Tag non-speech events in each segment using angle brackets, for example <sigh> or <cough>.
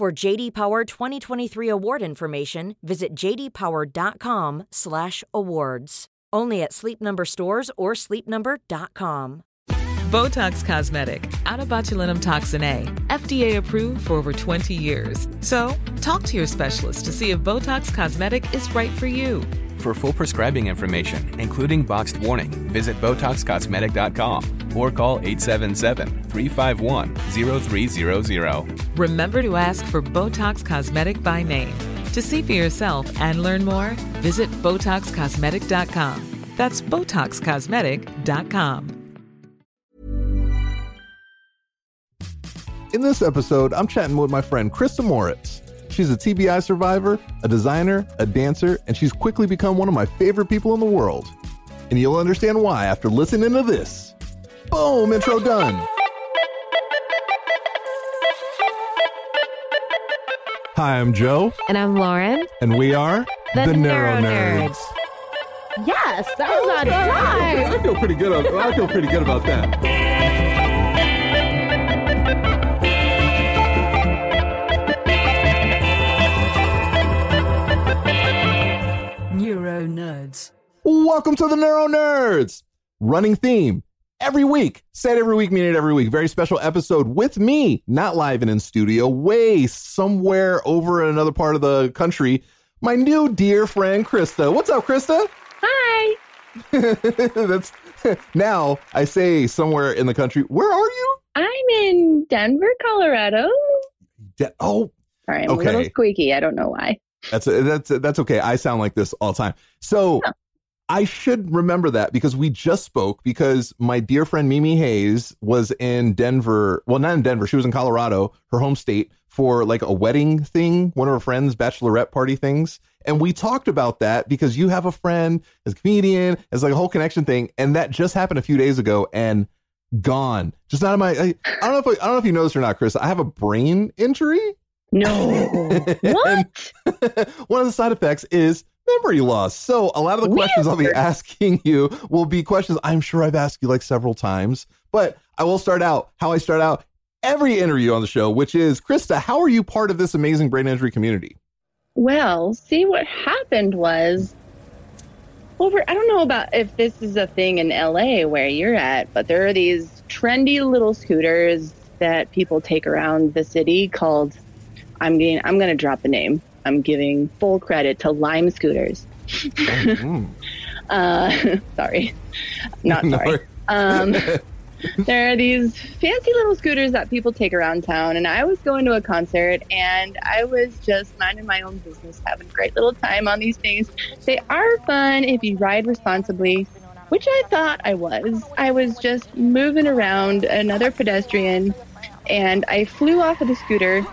For JD Power 2023 award information, visit jdpower.com/awards. Only at Sleep Number stores or sleepnumber.com. Botox Cosmetic, onabotulinumtoxinA, FDA approved for over 20 years. So, talk to your specialist to see if Botox Cosmetic is right for you. For full prescribing information, including boxed warning, visit BotoxCosmetic.com or call 877-351-0300. Remember to ask for Botox Cosmetic by name. To see for yourself and learn more, visit BotoxCosmetic.com. That's BotoxCosmetic.com. In this episode, I'm chatting with my friend Christa Moritz. She's a TBI survivor, a designer, a dancer, and she's quickly become one of my favorite people in the world. And you'll understand why after listening to this. Boom, intro done. Hi, I'm Joe, And I'm Lauren. and we are The Neuro Neuro Nerds. Yes, that was on time. I feel pretty good. I feel pretty good about that. Welcome to the Neuro Nerds. Running theme every week. Said every week, mean it every week. Very special episode with me, not live and in studio, way somewhere over in another part of the country. My new dear friend Christa. What's up, Christa? Hi. <laughs> That's now I say somewhere in the country. Where are you? I'm in Denver, Colorado. De- oh, Sorry, I'm a little Okay. squeaky. I don't know why. That's that's that's okay. I sound like this all the time. So I should remember that because we just spoke because my dear friend Mimi Hayes was in Denver. Well, not in Denver. She was in Colorado, her home state, for like a wedding thing, one of her friends' bachelorette party things. And we talked about that because you have a friend as a comedian, as like a whole connection thing, and that just happened a few days ago and gone. Just out of my. I, I don't know if I, I don't know if you know this or not, Chris. I have a brain injury. No. <laughs> what? <laughs> One of the side effects is memory loss. So a lot of the questions I'll be asking you will be questions I'm sure I've asked you like several times. But I will start out how I start out every interview on the show, which is Christa, how are you part of this amazing brain injury community? Well, see what happened was over I don't know about if this is a thing in LA where you're at, but there are these trendy little scooters that people take around the city called I'm getting I'm going to drop the name. I'm giving full credit to Lime Scooters. Mm. <laughs> Uh, <laughs> sorry. Not <laughs> sorry. worries. Um, there are these fancy little scooters that people take around town, and I was going to a concert, and I was just minding my own business, having a great little time on these things. They are fun if you ride responsibly, which I thought I was. I was just moving around another pedestrian, and I flew off of the scooter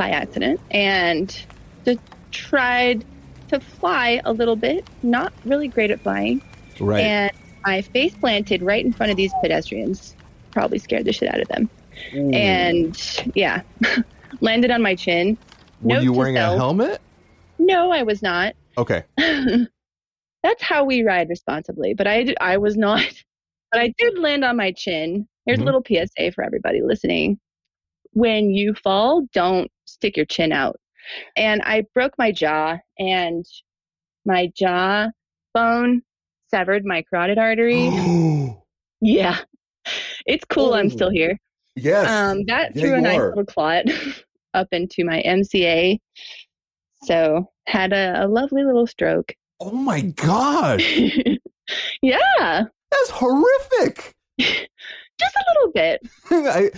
by accident, and just tried to fly a little bit. Not really great at flying. Right. And I face planted right in front of these pedestrians. Probably scared the shit out of them. And yeah, <laughs> landed on my chin. Were note you wearing a helmet? No, I was not. Okay. <laughs> That's how we ride responsibly. But I, I was not. <laughs> But I did land on my chin. Here's Mhm. a little PSA for everybody listening. When you fall, don't stick your chin out. And I broke my jaw, and my jaw bone severed my carotid artery. Yeah. It's cool I'm still Oh. here. yes. Um, that Yeah, threw a nice are. little clot <laughs> up into my MCA. So had a, a lovely little stroke. oh my gosh. <laughs> yeah, That's horrific. <laughs> just a little bit. I,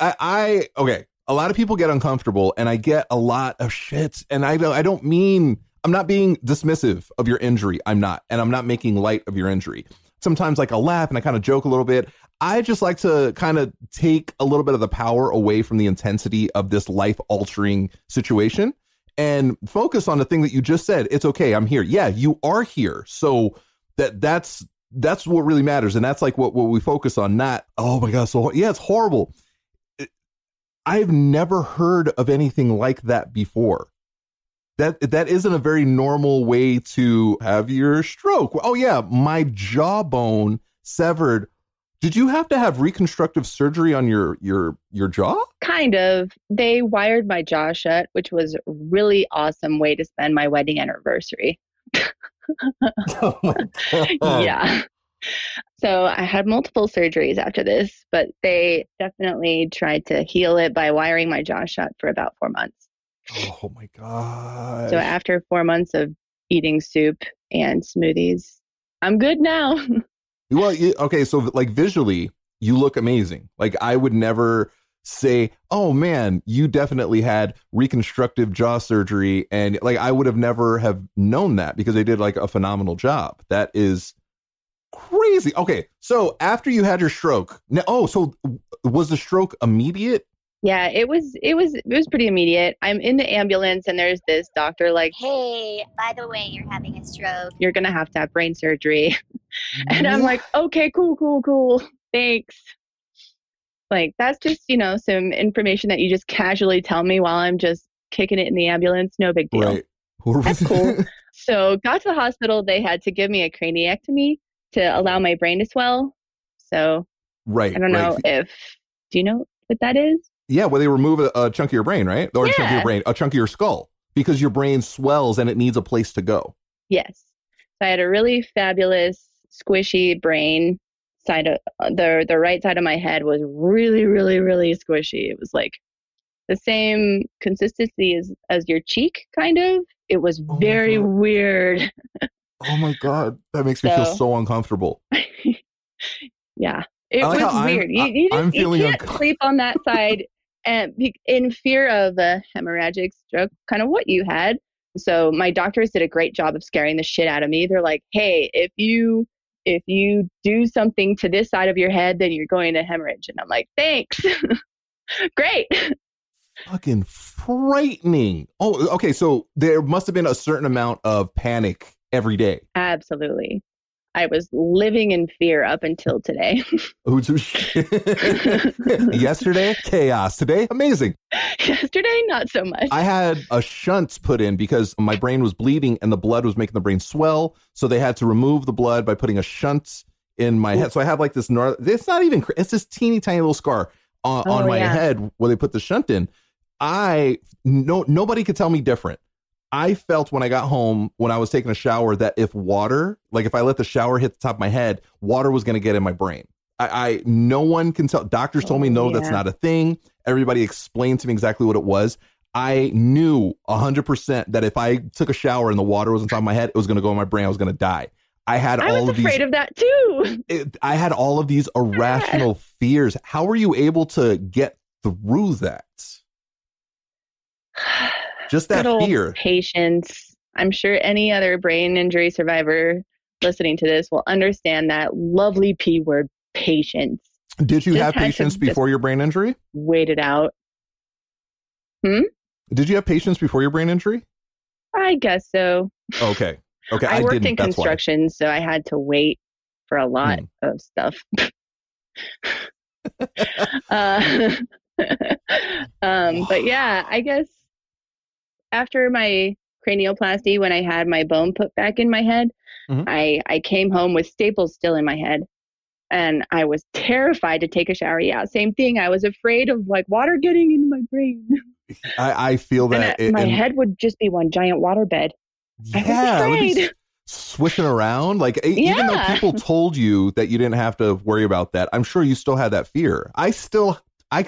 I, I, okay. A lot of people get uncomfortable, and I get a lot of shit. And I don't, I don't mean I'm not being dismissive of your injury. I'm not, and I'm not making light of your injury. Sometimes, like I'll laugh and I kind of joke a little bit. I just like to kind of take a little bit of the power away from the intensity of this life altering situation and focus on the thing that you just said. It's okay. I'm here. Yeah, you are here. So that that's that's what really matters. And that's like what, what we focus on, not, oh my God, so yeah, it's horrible. I've never heard of anything like that before. That that isn't a very normal way to have your stroke. Oh yeah, my jawbone severed. Did you have to have reconstructive surgery on your your your jaw? Kind of. They wired my jaw shut, which was a really awesome way to spend my wedding anniversary. <laughs> <laughs> Oh my God. yeah. So I had multiple surgeries after this, but they definitely tried to heal it by wiring my jaw shut for about four months. Oh my god. So after four months of eating soup and smoothies, I'm good now. <laughs> Well, you, okay, so like visually, you look amazing. Like I would never say, "Oh man, you definitely had reconstructive jaw surgery," and like I would have never have known that because they did like a phenomenal job. That is crazy. Okay, so after you had your stroke, now, oh, so was the stroke immediate? yeah, it was it was it was pretty immediate. I'm in the ambulance and there's this doctor like, Hey, by the way, you're having a stroke. you're gonna have to have brain surgery. <laughs> And I'm like, okay, cool, cool, cool. Thanks. Like, that's just, you know, some information that you just casually tell me while I'm just kicking it in the ambulance. No big deal. right. <laughs> That's cool. So, got to the hospital. They had to give me a craniectomy to allow my brain to swell. So, right. I don't know right. if, do you know what that is? Yeah, where they remove a, a chunk of your brain, right? Or a chunk of your brain, a chunk of your skull, because your brain swells and it needs a place to go. Yes. So, I had a really fabulous, squishy brain. Side of the the right side of my head was really, really, really squishy. It was like the same consistency as as your cheek, kind of. It was Oh very weird. <laughs> Oh my god, that makes me feel So- so uncomfortable. <laughs> yeah, it like was how I'm- weird. You, you, I'm just, you can't unco- sleep on that <laughs> side, and be, in fear of a hemorrhagic stroke, kind of what you had. So my doctors did a great job of scaring the shit out of me. They're like, "Hey, if you if you do something to this side of your head, then you're going to hemorrhage." And I'm like, "Thanks, <laughs> great." Fucking frightening. Oh, okay. So there must have been a certain amount of panic every day. Absolutely. I was living in fear up until today. <laughs> Oh, <laughs> yesterday, chaos. Today, amazing. Yesterday, not so much. I had a shunt put in because my brain was bleeding and the blood was making the brain swell. So they had to remove the blood by putting a shunt in my head. So I have like this, it's not even, it's this teeny tiny little scar on, oh, on Oh, my yeah. head where they put the shunt in. I, no, nobody could tell me different. I felt when I got home, when I was taking a shower, that if water, like if I let the shower hit the top of my head, water was going to get in my brain. I, I, no one can tell. Doctors told me, Oh, no, that's not a thing. Everybody explained to me exactly what it was. I knew 100% that if I took a shower and the water was on top of my head, it was going to go in my brain. I was going to die. I had I all of these. afraid of that too. it, I had all of these <laughs> irrational fears. How were you able to get through that? <sighs> <sighs> <sighs> Just that fear. Patience. I'm sure any other brain injury survivor listening to this will understand that lovely P word, patience. Did you just have patience before your brain injury? Wait it out. Did you have patience before your brain injury? I guess so. Okay. Okay. I, I, worked in That's why. construction, so I had to wait for a lot Hmm. of stuff. <laughs> uh, <laughs> um, but yeah, I guess after my cranioplasty, when I had my bone put back in my head, Mhm. I I came home with staples still in my head, and I was terrified to take a shower. Yeah, same thing. I was afraid of like water getting into my brain, I, I feel that. It- my and- head would just be one giant water bed. I was yeah, afraid. swishing around. Like e- even though people <laughs> told you that you didn't have to worry about that, I'm sure you still had that fear. I still, I,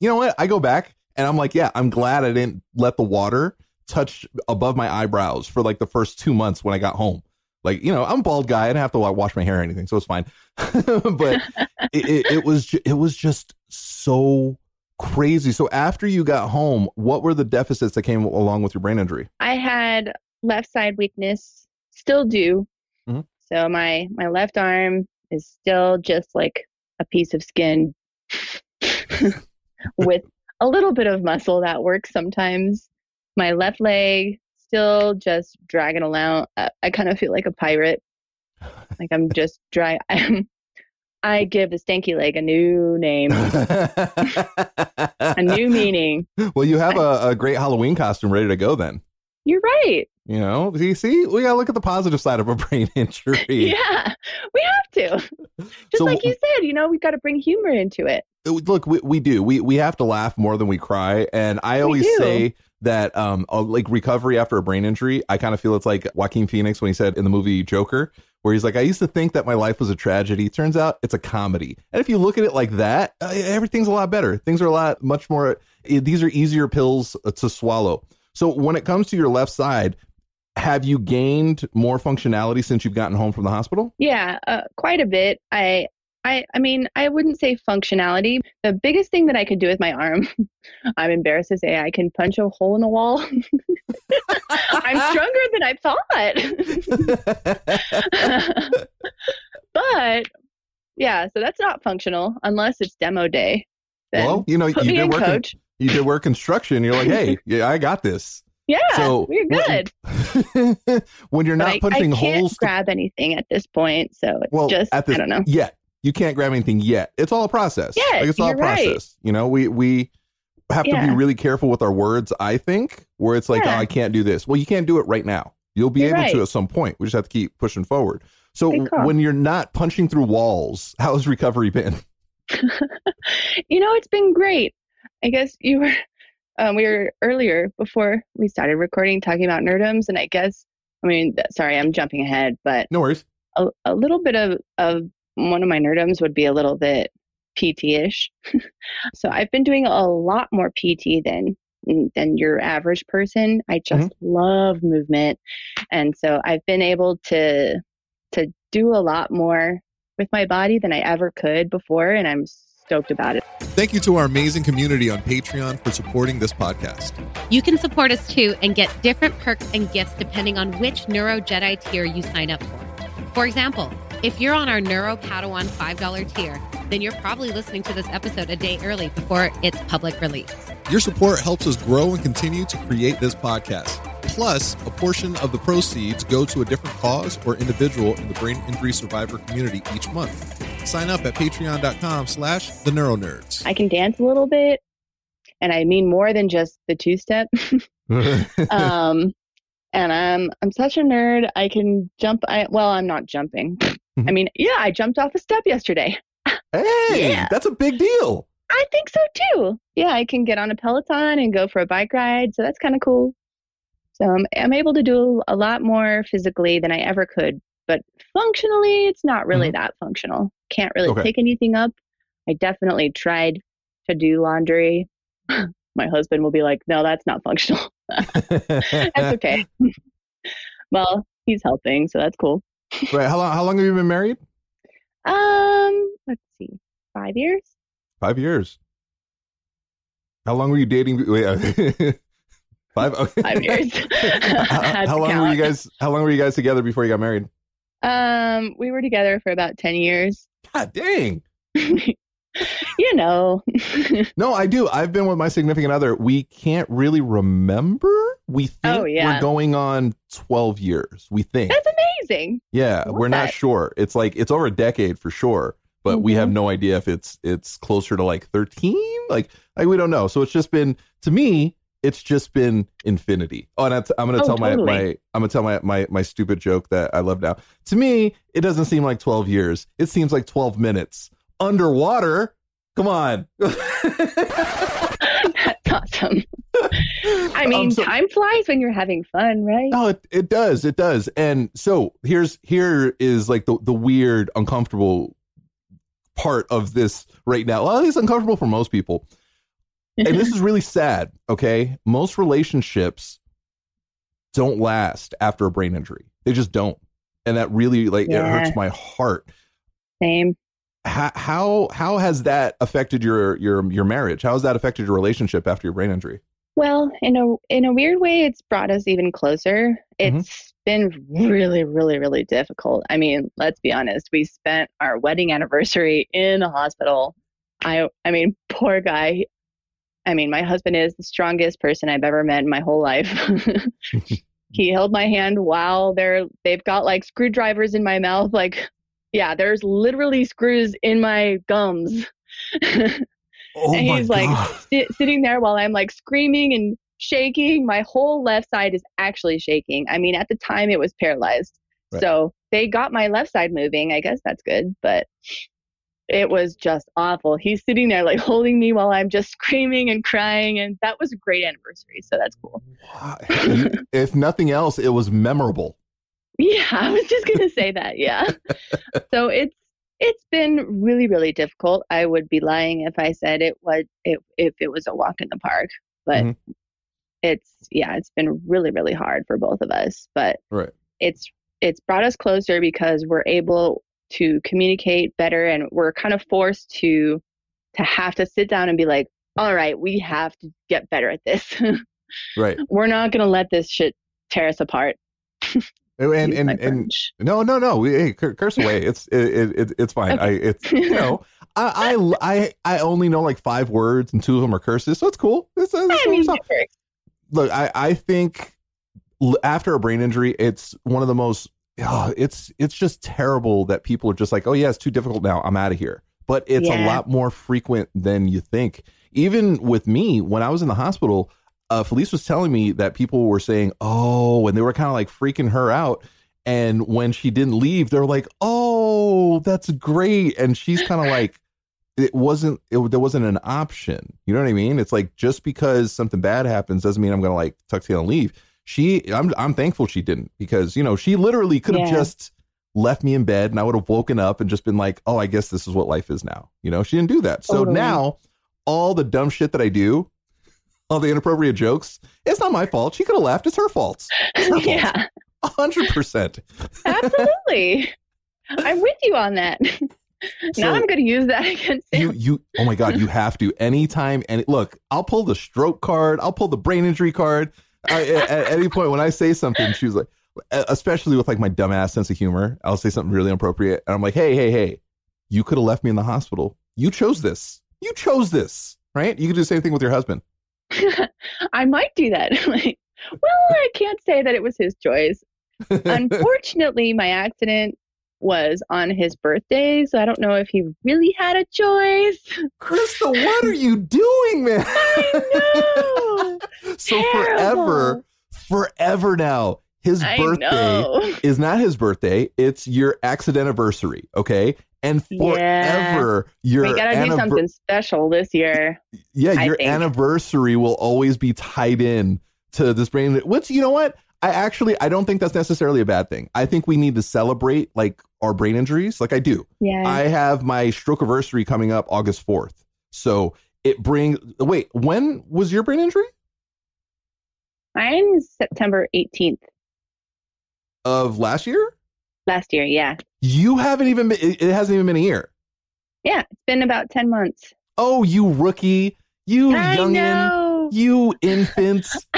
you know what? I go back and I'm like, yeah, I'm glad I didn't let the water touch above my eyebrows for like the first two months when I got home. Like, you know, I'm a bald guy. I didn't have to like, wash my hair or anything, so it's fine. <laughs> but <laughs> it, it, it was, ju- it was just so crazy. So after you got home, what were the deficits that came along with your brain injury? I had left side weakness, still do. Mhm. So my my left arm is still just like a piece of skin <laughs> with a little bit of muscle that works sometimes. My left leg still just dragging along. Uh, I kind of feel like a pirate. Like I'm <laughs> just dry. I'm, I give the stanky leg a new name, a new meaning. well, you have a, <laughs> a great Halloween costume ready to go then. You're right. You know, see, see, we gotta look at the positive side of a <laughs> brain injury. Yeah, we have to. Just So- like you said, you know, we've got to bring humor into it. Look, we, we do. We we have to laugh more than we cry, and I always say that um like recovery after a brain injury. I kind of feel it's like Joaquin Phoenix when he said in the movie Joker, where he's like, "I used to think that my life was a tragedy. Turns out it's a comedy." And if you look at it like that, uh, everything's a lot better. Things are a lot much more. These are easier pills uh, to swallow. So when it comes to your left side, have you gained more functionality since you've gotten home from the hospital? Yeah, uh, quite a bit. I, I, I mean, I wouldn't say functionality. The biggest thing that I could do with my arm, <laughs> I'm embarrassed to say, I can punch a hole in the wall. <laughs> I'm stronger than I thought. <laughs> but yeah, so that's not functional unless it's demo day. Then well, you know, you did work. In, you did work construction. You're like, hey, yeah, I got this. Yeah, So, we're good. when you're But not I, punching I can't holes, grab anything at this point, so it's well, just this, I don't know. yet you can't grab anything yet. It's all a process. Yes, like it's all a you're right. process. You know, we we have to be really careful with our words. I think where it's like, Yeah. oh, I can't do this. Well, you can't do it right now. You'll be You're able to at some point. We just have to keep pushing forward. So when you're not punching through walls, <laughs> how's recovery been? <laughs> you know, it's been great. I guess you were, um, we were earlier before we started recording talking about nerdums, and I guess, I mean, sorry, I'm jumping ahead, but No worries. a, a little bit of, of one of my nerdums would be a little bit PT-ish. <laughs> so I've been doing a lot more PT than than your average person. I mm-hmm. just love movement, and so I've been able to to do a lot more with my body than I ever could before, and I'm stoked about it. Thank you to our amazing community on Patreon for supporting this podcast. You can support us too and get different perks and gifts depending on which Neuro Jedi tier you sign up for. For example, if you're on our Neuro Padawan $5 tier, then you're probably listening to this episode a day early before its public release. Your support helps us grow and continue to create this podcast. Plus, a portion of the proceeds go to a different cause or individual in the brain injury survivor community each month. Sign up at patreon.com slash the neuronerds. I can dance a little bit, and I mean more than just the two step. <laughs> um, and I'm I'm such a nerd. I can jump. I well, I'm not jumping. <laughs> Mm-hmm. I mean, yeah, I jumped off a step yesterday. hey, Yeah. that's a big deal. I think so too. Yeah, I can get on a Peloton and go for a bike ride. So that's kind of cool. So I'm, I'm able to do a lot more physically than I ever could. But functionally, it's not really mm-hmm. that functional. Can't really Okay. pick anything up. I definitely tried to do laundry. <laughs> My husband will be like, no, that's not functional. <laughs> that's okay. <laughs> well, he's helping, so that's cool. Right. How long, how long have you been married? Um, let's see, five years. Five years. How long were you dating? Wait, uh, <laughs> five. Okay. Five years. <laughs> <laughs> how, how long were you guys? How long were you guys together before you got married? Um, we were together for about ten years. God dang. <laughs> you know. <laughs> No, I do. I've been with my significant other. We can't really remember. We think Oh, yeah. we're going on 12 years. We think. That's amazing. yeah, we're not sure. It's like it's over a decade for sure, but we Mhm. have no idea if it's it's closer to like 13. Like like we don't know. So it's just been to me it's just been infinity. Oh, and I am going to Oh, tell my my I'm going to tell my my my stupid joke that I love now. To me, it doesn't seem like 12 years. It seems like 12 minutes. Underwater? Come on. <laughs> That's awesome. I mean, Um, so- time flies when you're having fun, right? No, it, it does. It does. And so here's here is like the, the weird, uncomfortable part of this right now. Well, it's uncomfortable for most people. And this <laughs> is really sad. Okay. Most relationships don't last after a brain injury. They just don't. And that really like it hurts my heart. Same. How, how how has that affected your your your marriage? How has that affected your relationship after your brain injury? Well, in a in a weird way, it's brought us even closer. Mhm. It's been really, really, really difficult. I mean, let's be honest. We spent our wedding anniversary in a hospital. I, I mean, poor guy. I mean, my husband is the strongest person I've ever met in my whole life. <laughs> <laughs> he held my hand while they're they've got like screwdrivers in my mouth. Like, yeah, there's literally screws in my gums. <laughs> Oh and he's like sit, sitting there while I'm like screaming and shaking. My whole left side is actually shaking. I mean, at the time it was paralyzed. Right. So they got my left side moving. I guess that's good, but it was just awful. He's sitting there like holding me while I'm just screaming and crying. And that was a great anniversary. So that's cool. Wow. if nothing else, it was memorable. <laughs> Yeah, I was just gonna say that. Yeah. <laughs> so it's it's been really really difficult. I would be lying if I said it was it, if it was a walk in the park, but Mhm. it's yeah, it's been really really hard for both of us. But Right. it's it's brought us closer because we're able to communicate better, and we're kind of forced to to have to sit down and be like, all right, we have to get better at this. <laughs> Right. we're not gonna let this shit tear us apart. Oh, and and and, and no, no, no. We, hey, curse away. <laughs> It's it, it, it's fine. I it's <laughs> you know I, I I I only know like five words and two of them are curses, so it's cool. It's, it's, I mean, it's not- it works. look, I I think after a brain injury, it's one of the most. Oh, it's it's just terrible that people are just like, oh yeah, it's too difficult now. I'm out of here. But it's a lot more frequent than you think. Even with me, when I was in the hospital, uh, Felice was telling me that people were saying, oh, and they were kind of like freaking her out. And when she didn't leave, they're like, oh, that's great. And she's kind of like, it wasn't, it, there wasn't an option. You know what I mean? It's like just because something bad happens doesn't mean I'm going to like tuck tail and leave. She, I'm, I'm thankful she didn't because, you know, she literally could have Yeah. just left me in bed and I would have woken up and just been like, oh, I guess this is what life is now. You know, she didn't do that. So Totally. now all the dumb shit that I do, all the inappropriate jokes, it's not my fault. She could have laughed. It's her fault. It's her <laughs> yeah, A hundred percent. absolutely. I'm with you on that. <laughs> So- now I'm going to use that <laughs> against You, him. you, oh my God, you have to anytime. And look, I'll pull the stroke card. I'll pull the brain injury card. I, at, at any point when I say something, she's like, especially with like my dumbass sense of humor, I'll say something really inappropriate. And I'm like, hey, hey, hey, you could have left me in the hospital. You chose this. You chose this, right? You could do the same thing with your husband. <laughs> I might do that. <laughs> Like, well, I can't say that it was his choice. <laughs> Unfortunately, my accident was on his birthday, so I don't know if he really had a choice. Crystal, what are you doing, man? I know. so forever, forever now, his I birthday know. is not his birthday. It's your accident anniversary, okay? And forever, your We got to do something special this year. yeah, your anniversary will always be tied in to this brain. Which you know what? I actually I don't think that's necessarily a bad thing. I think we need to celebrate like our brain injuries, like I do. Yeah. I have my stroke anniversary coming up August fourth, so it brings. Wait, when was your brain injury? I'm September 18th Of last year? Last year. Yeah. You haven't even been. It hasn't even been a year. Yeah. It's been about 10 months. Oh, you rookie, you I youngin, know. you infant. <laughs>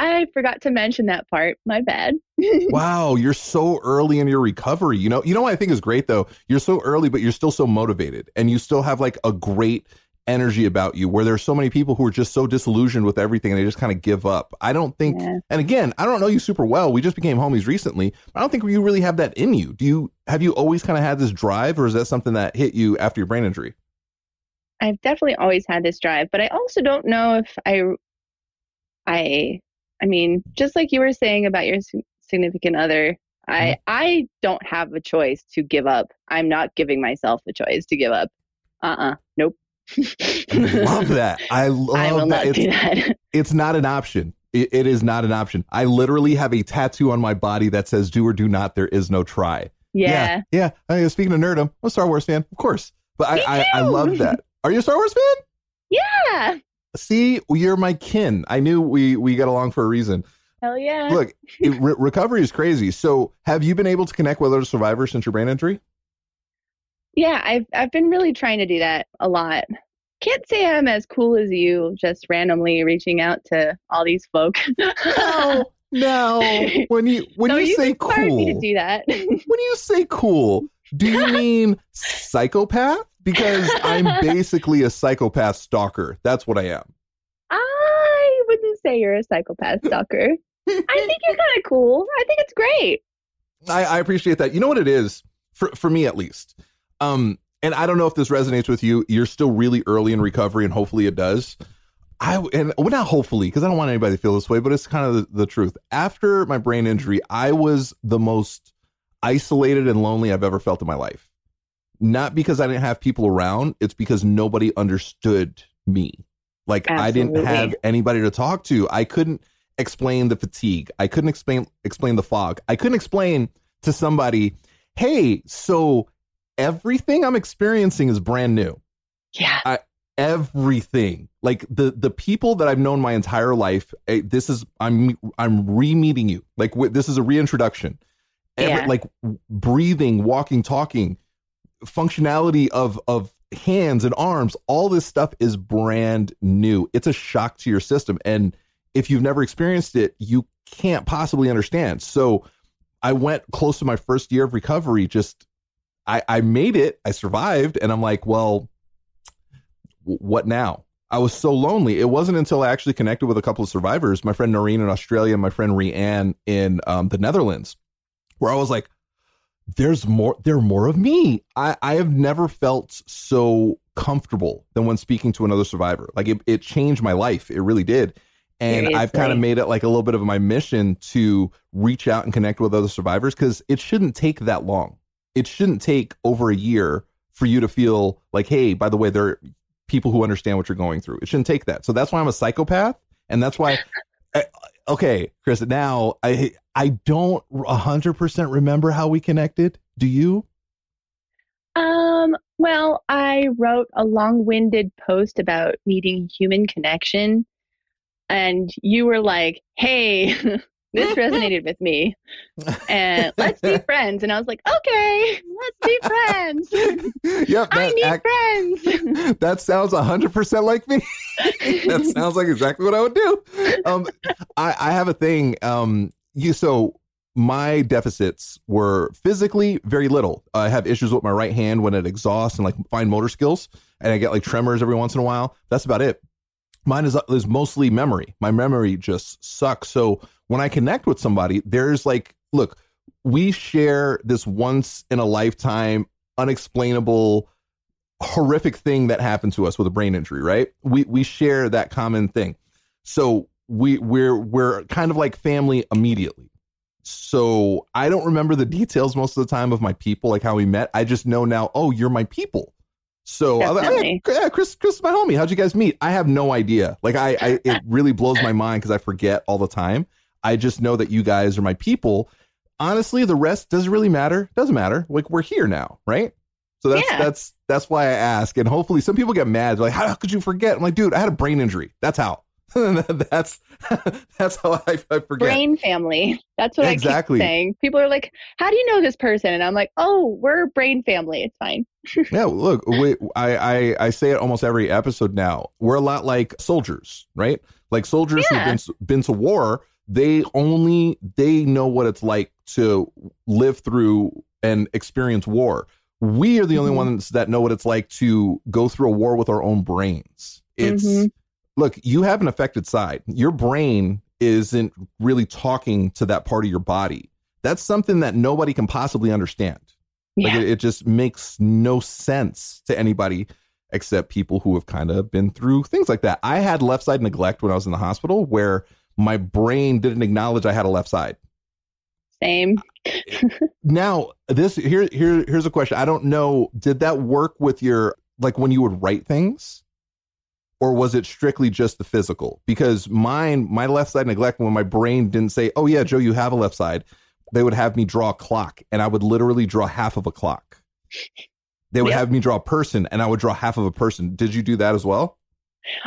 I forgot to mention that part. My bad. <laughs> wow, you're so early in your recovery. You know, you know what I think is great though. You're so early, but you're still so motivated, and you still have like a great energy about you. Where there's so many people who are just so disillusioned with everything, and they just kind of give up. I don't think. Yeah. And again, I don't know you super well. We just became homies recently. I don't think you really have that in you. Do you? Have you always kind of had this drive, or is that something that hit you after your brain injury? I've definitely always had this drive, but I also don't know if I, I, I mean, just like you were saying about your significant other, I, mm-hmm. I don't have a choice to give up. I'm not giving myself a choice to give up. Uh-uh. Nope. Love that. I <laughs> love I will that. not do It's- that. <laughs> it's not an option. It, it is not an option. I literally have a tattoo on my body that says "Do or do not. There is no try." yeah. yeah. yeah. Uh, speaking of nerdum, I'm a Star Wars fan, of course, but I, I I love that. Are you a Star Wars fan? Yeah. See, you're my kin. I knew we we got along for a reason. Hell yeah. Look, it, re- recovery is crazy. So, have you been able to connect with other survivors since your brain injury? Yeah, I've I've been really trying to do that a lot. Can't say I'm as cool as you, just randomly reaching out to all these folk. No, Now, <laughs> when you when so you, you say cool, me to do that. <laughs> when you say cool, do you mean psychopath? Because I'm <laughs> basically a psychopath stalker. That's what I am. I wouldn't say you're a psychopath stalker. I think you're kind of cool. I think it's great. I, I appreciate that. You know what it is for for me at least. Um, and I don't know if this resonates with you. You're still really early in recovery, and hopefully it does. I and well, not hopefully because I don't want anybody to feel this way, but it's kind of the, the truth. After my brain injury, I was the most isolated and lonely I've ever felt in my life. Not because I didn't have people around; it's because nobody understood me. Like I didn't have anybody to talk to. I couldn't explain the fatigue. I couldn't explain explain the fog. I couldn't explain to somebody, "Hey, so everything I'm experiencing is brand new." Yeah. everything like the the people that i've known my entire life eh, this is i'm i'm re-meeting you like wi- this is a reintroduction Every, Yeah. like breathing walking talking functionality of of hands and arms all this stuff is brand new it's a shock to your system and if you've never experienced it you can't possibly understand so i went close to my first year of recovery just i i made it i survived and i'm like well what now? I was so lonely. It wasn't until I actually connected with a couple of survivors, my friend Noreen in Australia, and my friend Rianne in um, the Netherlands, where I was like, "There's more. There are more of me." I I have never felt so comfortable than when speaking to another survivor. Like it, it changed my life. It really did. And I've kind of made it like a little bit of my mission to reach out and connect with other survivors because it shouldn't take that long. It shouldn't take over a year for you to feel like, hey, by the way, there are people who understand what you're going through. It shouldn't take that. So that's why I'm a psychopath, and that's why. I- <laughs> okay, Chris. Now I I don't hundred percent remember how we connected. Do you? Um, well, I wrote a long-winded post about needing human connection, and you were like, "Hey, <laughs> this resonated with me, and let's be <laughs> friends." And I was like, "Okay, let's be friends. <laughs> Yep. I need act- friends." <laughs> that sounds 100% like me. that sounds like exactly what I would do. Um, I, I have a thing. Um, you so my deficits were physically very little. I have issues with my right hand when it exhausts and like fine motor skills, and I get like tremors every once in a while. That's about it. Mine is is mostly memory. My memory just sucks. So when I connect with somebody, there's like, look, we share this once in a lifetime, unexplainable horrific thing that happened to us with a brain injury, right? We we share that common thing. So we we're we're kind of like family immediately. So I don't remember the details most of the time of my people, like how we met. I just know now, oh, you're my people. So I oh, yeah, Chris, Chris is my homie. How'd you guys meet? I have no idea. Like I, I it really blows my mind because I forget all the time. I just know that you guys are my people. Honestly, the rest doesn't really matter. Doesn't matter. Like we're here now, right? So that's Yeah. that's that's why I ask. And hopefully, some people get mad. They're like, "How could you forget?" I'm like, "Dude, I had a brain injury. That's how. <laughs> that's <laughs> that's how I, I forget." Brain family. That's what Exactly. I keep saying. People are like, "How do you know this person?" And I'm like, "Oh, we're brain family. It's fine." <laughs> yeah, look, we, I, I I say it almost every episode now. We're a lot like soldiers, right? Like soldiers Yeah. who've been been to war. They only they know what it's like to live through and experience war. We are the only Mhm. ones that know what it's like to go through a war with our own brains. It's Mhm. Look, you have an affected side. Your brain isn't really talking to that part of your body. That's something that nobody can possibly understand. Like it, it just makes no sense to anybody except people who have kind of been through things like that. I had left side neglect when I was in the hospital where my brain didn't acknowledge I had a left side. Same. Now, this here here here's a question. I don't know, did that work with your like when you would write things? Or was it strictly just the physical? Because mine, my left side neglect, when my brain didn't say, Oh yeah, Joe, you have a left side, they would have me draw a clock and I would literally draw half of a clock. They would Yep. have me draw a person and I would draw half of a person. Did you do that as well?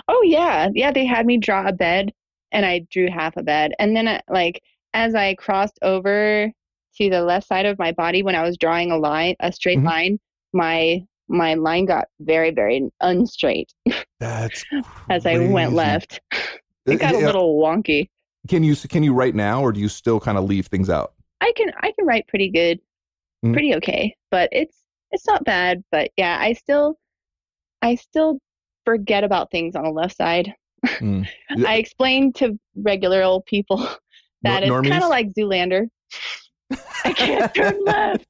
Oh yeah, yeah. They had me draw a bed, and I drew half a bed, and then like as I crossed over to the left side of my body when I was drawing a line, a straight Mhm. line, my my line got very very unstraight <laughs> That's as I went left. <laughs> It got a little wonky. Can you can you write now, or do you still kind of leave things out? I can I can write pretty good, Mm. pretty okay, but it's it's not bad. But yeah, I still I still forget about things on the left side. Mm. Yeah. <laughs> I explain to regular old people that Nor- it's kind of like Zoolander. I can't turn left.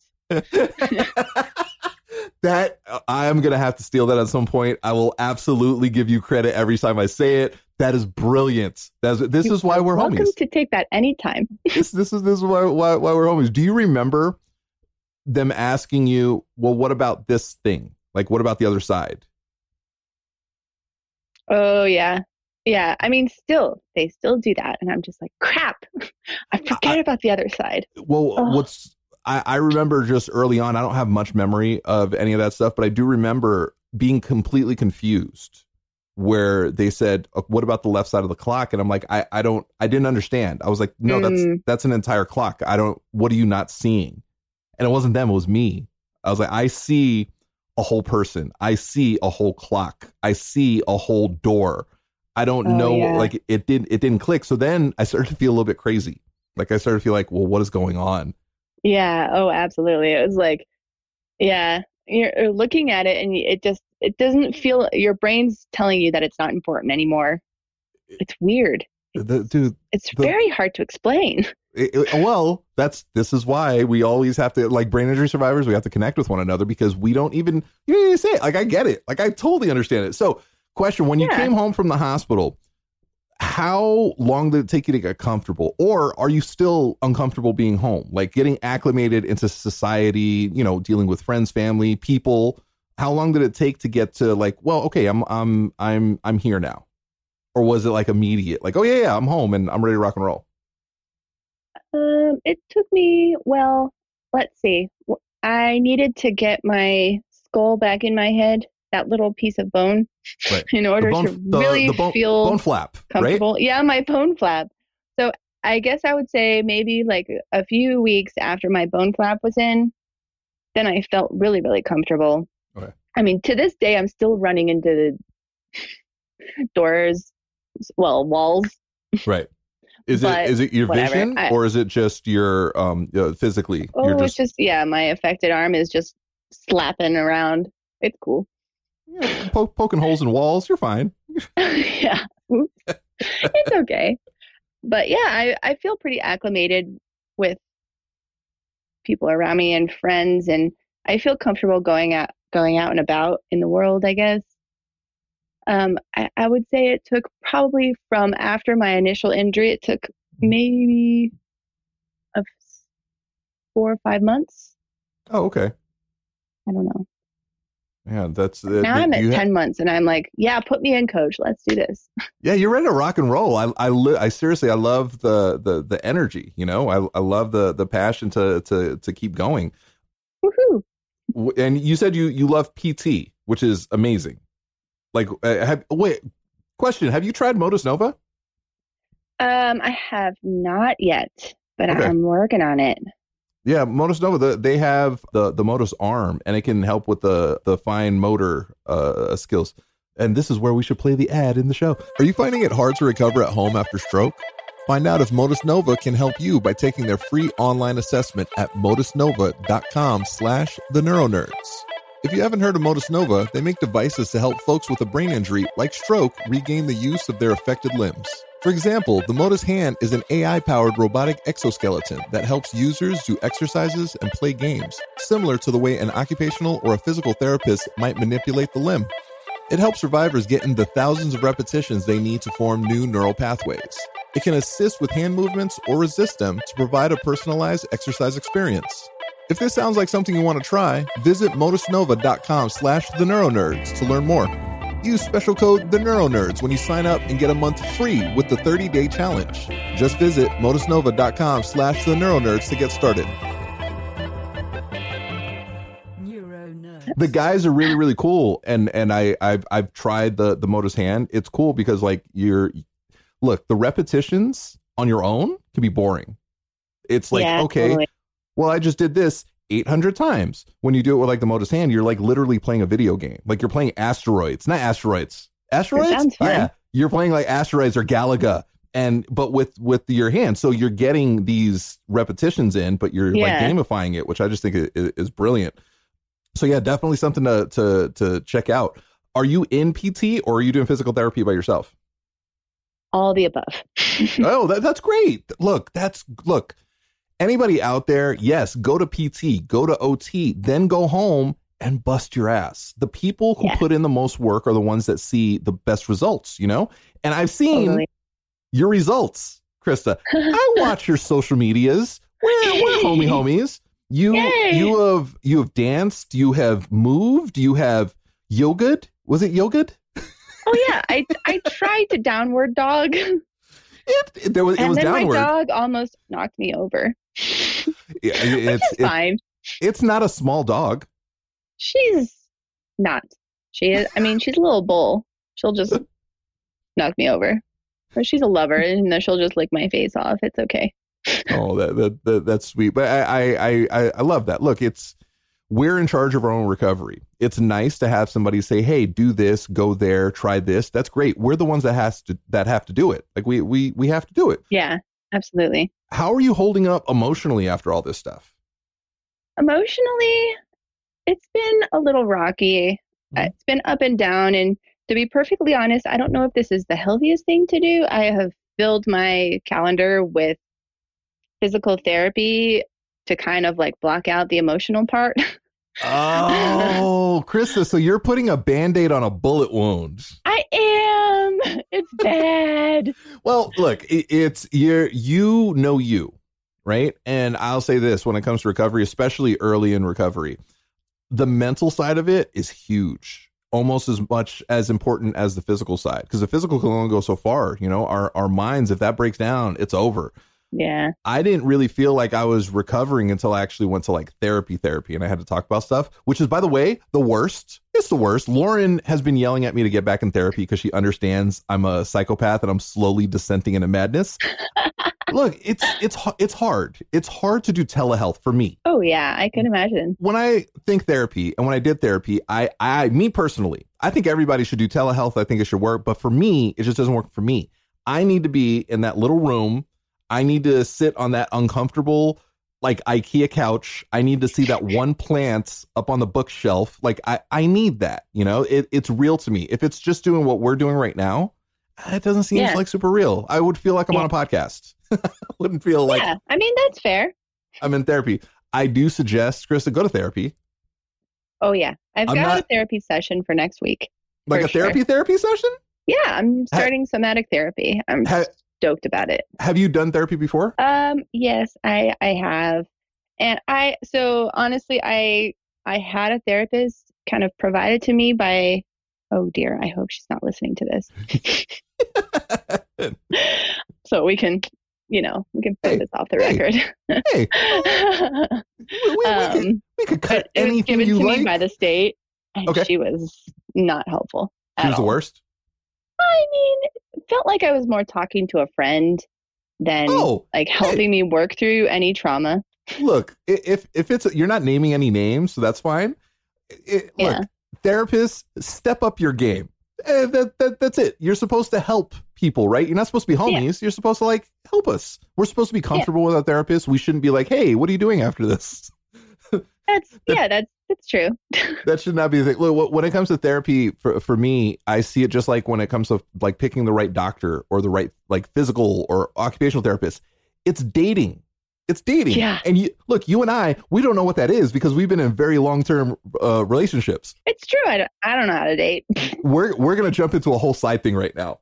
That uh, I am gonna have to steal that at some point. I will absolutely give you credit every time I say it. That is brilliant. That's this is why we're Welcome homies. to take that anytime. <laughs> this this is this is why, why why we're homies. Do you remember them asking you, well, what about this thing? Like, what about the other side? Oh yeah. Yeah. I mean still they still do that. And I'm just like, crap. <laughs> I forget about the other side. Well, Ugh. what's I, I remember just early on. I don't have much memory of any of that stuff, but I do remember being completely confused. Where they said, "Uh, "What about the left side of the clock?" And I'm like, "I, I don't, I didn't understand." I was like, "No, that's Mm. that's an entire clock. I don't. What are you not seeing?" And it wasn't them; it was me. I was like, "I see a whole person. I see a whole clock. I see a whole door. I don't Oh, know. yeah. Like it didn't, it didn't click. So then I started to feel a little bit crazy. Like I started to feel like, well, what is going on? Yeah. Oh, absolutely. It was like, yeah, you're you're looking at it and it just, it doesn't feel, your brain's telling you that it's not important anymore. It's weird. The, dude, It's The- very hard to explain. <laughs> it- it- well, that's this is why we always have to like brain injury survivors. We have to connect with one another because we don't even you don't even say it. Like I get it. Like I totally understand it. So, question: When you Yeah. came home from the hospital, how long did it take you to get comfortable, or are you still uncomfortable being home? Like getting acclimated into society, you know, dealing with friends, family, people. How long did it take to get to like, well, okay, I'm I'm I'm I'm here now, or was it like immediate? Like, oh yeah, yeah, I'm home and I'm ready to rock and roll. Um, it took me, well, let's see. i needed to get my skull back in my head, that little piece of bone, Right. <laughs> in order bone- to the- really the bone- feel bone flap, right? comfortable. Yeah, my bone flap. So I guess I would say maybe like a few weeks after my bone flap was in, then I felt really, really comfortable. Okay. I mean, to this day, I'm still running into the <laughs> doors, well, walls. Right. <laughs> Is it But is it your whatever, vision I- or is it just your um uh, physically? Oh, You're it's just yeah, my affected arm is just slapping around. It's cool. Po- poking holes in walls. You're fine. <laughs> yeah, it's okay. But yeah, I I feel pretty acclimated with people around me and friends, and I feel comfortable going out going out and about in the world. I guess. Um, I, I would say it took probably from after my initial injury, it took maybe of four or five months. Oh, okay. I don't know. Yeah, that's uh, now I'm at you ha- 10 months and I'm like, yeah, put me in, coach. Let's do this. <laughs> yeah, you're ready to rock and roll. I I, I seriously I love the the the energy. You know, I I love the the passion to to to keep going. Woohoo. And you said you you love PT, which is amazing. Like, uh, have wait. Question: Have you tried Motus Nova? Um, I have not yet, but Okay. I'm working on it. Yeah, Motus Nova. The, they have the the Motus arm, and it can help with the the fine motor uh, skills. And this is where we should play the ad in the show. Are you finding it hard to recover at home after stroke? Find out if Motus Nova can help you by taking their free online assessment at motusnova.com slash the neuronerds. If you haven't heard of Motus Nova, they make devices to help folks with a brain injury like stroke regain the use of their affected limbs. For example, the Motus Hand is an AI powered robotic exoskeleton that helps users do exercises and play games, similar to the way an occupational or a physical therapist might manipulate the limb. It helps survivors get in the thousands of repetitions they need to form new neural pathways. It can assist with hand movements or resist them to provide a personalized exercise experience. If this sounds like something you want to try, visit motusnova.com slash the neuronerds to learn more. Use special code the neuronerds when you sign up and get a month free with the 30-day challenge. Just visit motusnova.com slash the neuronerds to get started. Neuro nerds. the guys are really really cool and and i i've i've tried the the motus hand it's cool because like you're look the repetitions on your own can be boring it's like Yeah, okay totally. well i just did this 800 times. When you do it with like the motus hand you're like literally playing a video game. Like you're playing asteroids. Not asteroids. Asteroids? Yeah. You're playing like asteroids or galaga. And but with with your hand. So you're getting these repetitions in but you're Yeah. like gamifying it which i just think i- i- is, brilliant. So yeah definitely something to to to check out. Are you in pt or are you doing physical therapy by yourself? All the above. <laughs> oh that, that's great. Look that's look anybody out there yes go to pt go to ot then go home and bust your ass the people who Yeah. put in the most work are the ones that see the best results you know and i've seen Totally. your results, Christa. <laughs> I watch your social medias. We're, we're homie <laughs> homies. You Yay. you have you have danced. You have moved. You have yoga'd. Was it yoga'd? Oh yeah, <laughs> I I tried to downward dog, It, it- there was it was then downward. my dog almost knocked me over. Yeah, it- it's it- fine. it's not a small dog. She's not. She is. I mean, she's a little bull. She'll just knock me over. But she's a lover, and then she'll just lick my face off. It's okay. Oh, that, that, that that's sweet. But I, I I I I love that. Look, it's we're in charge of our own recovery. It's nice to have somebody say, "Hey, do this, go there, try this." That's great. We're the ones that has to that have to do it. Like we we we have to do it. Yeah, absolutely. How are you holding up emotionally after all this stuff? Emotionally, it's been a little rocky. Uh, Mhm. It's been up and down. And to be perfectly honest, I don't know if this is the healthiest thing to do. I have filled my calendar with physical therapy to kind of like block out the emotional part. <laughs> Oh, Christa, so you're putting a band-aid on a bullet wound. I am. It's bad. Well, look, it, it's you're you know you, right? And I'll say this when it comes to recovery, especially early in recovery, the mental side of it is huge. Almost as much as important as the physical side. Because the physical can only go so far. You know, our our minds, if that breaks down, it's over. Yeah. I didn't really feel like I was recovering until I actually went to like therapy therapy and I had to talk about stuff, which is by the way, the worst. It's the worst. Lauren has been yelling at me to get back in therapy because she understands I'm a psychopath and I'm slowly dissenting into madness. Look, it's it's it's hard. It's hard to do telehealth for me. Oh yeah, I can imagine. When I think therapy and when I did therapy, I I me personally, I think everybody should do telehealth. I think it should work, but for me, it just doesn't work for me. I need to be in that little room. I need to sit on that uncomfortable like IKEA couch. I need to see that one plant up on the bookshelf. Like I I need that, you know? It it's real to me. If it's just doing what we're doing right now, it doesn't seem Yeah. like super real. I would feel like I'm Yeah. on a podcast. I <laughs> wouldn't feel like yeah, I mean that's fair. I'm in therapy. I do suggest Chris to go to therapy. Oh yeah, I've I'm got not- a therapy session for next week. Like For a therapy sure. therapy session? Yeah, I'm starting somatic therapy. I'm Ha- stoked about it. have you done therapy before? Um, yes, I I have, and I so honestly, I I had a therapist kind of provided to me by. Oh dear, I hope she's not listening to this. <laughs> so we can, you know, we can put Hey, this off the hey, record. hey, we, we, we could, um, we could but cut it was anything given you to like. me by the state, and Okay. she was not helpful. She was the worst. I mean, it felt like I was more talking to a friend than Oh, like helping me work through any trauma. look, if if it's you're not naming any names, so that's fine. It, Yeah. Look, therapists, step up your game. Eh, that, that that's it. You're supposed to help people, right? You're not supposed to be Yeah. homies. You're supposed to like help us. We're supposed to be comfortable with our therapist. We shouldn't be like, hey, what are you doing after this? <laughs> That's yeah, that's that's true. <laughs> that should not be the thing. Look, when it comes to therapy, for for me, I see it just like when it comes to like picking the right doctor or the right like physical or occupational therapist. It's dating. It's dating. Yeah. And you look, you and I, we don't know what that is because we've been in very long term uh, relationships. It's true. I don't, I don't know how to date. <laughs> We're we're gonna jump into a whole side thing right now.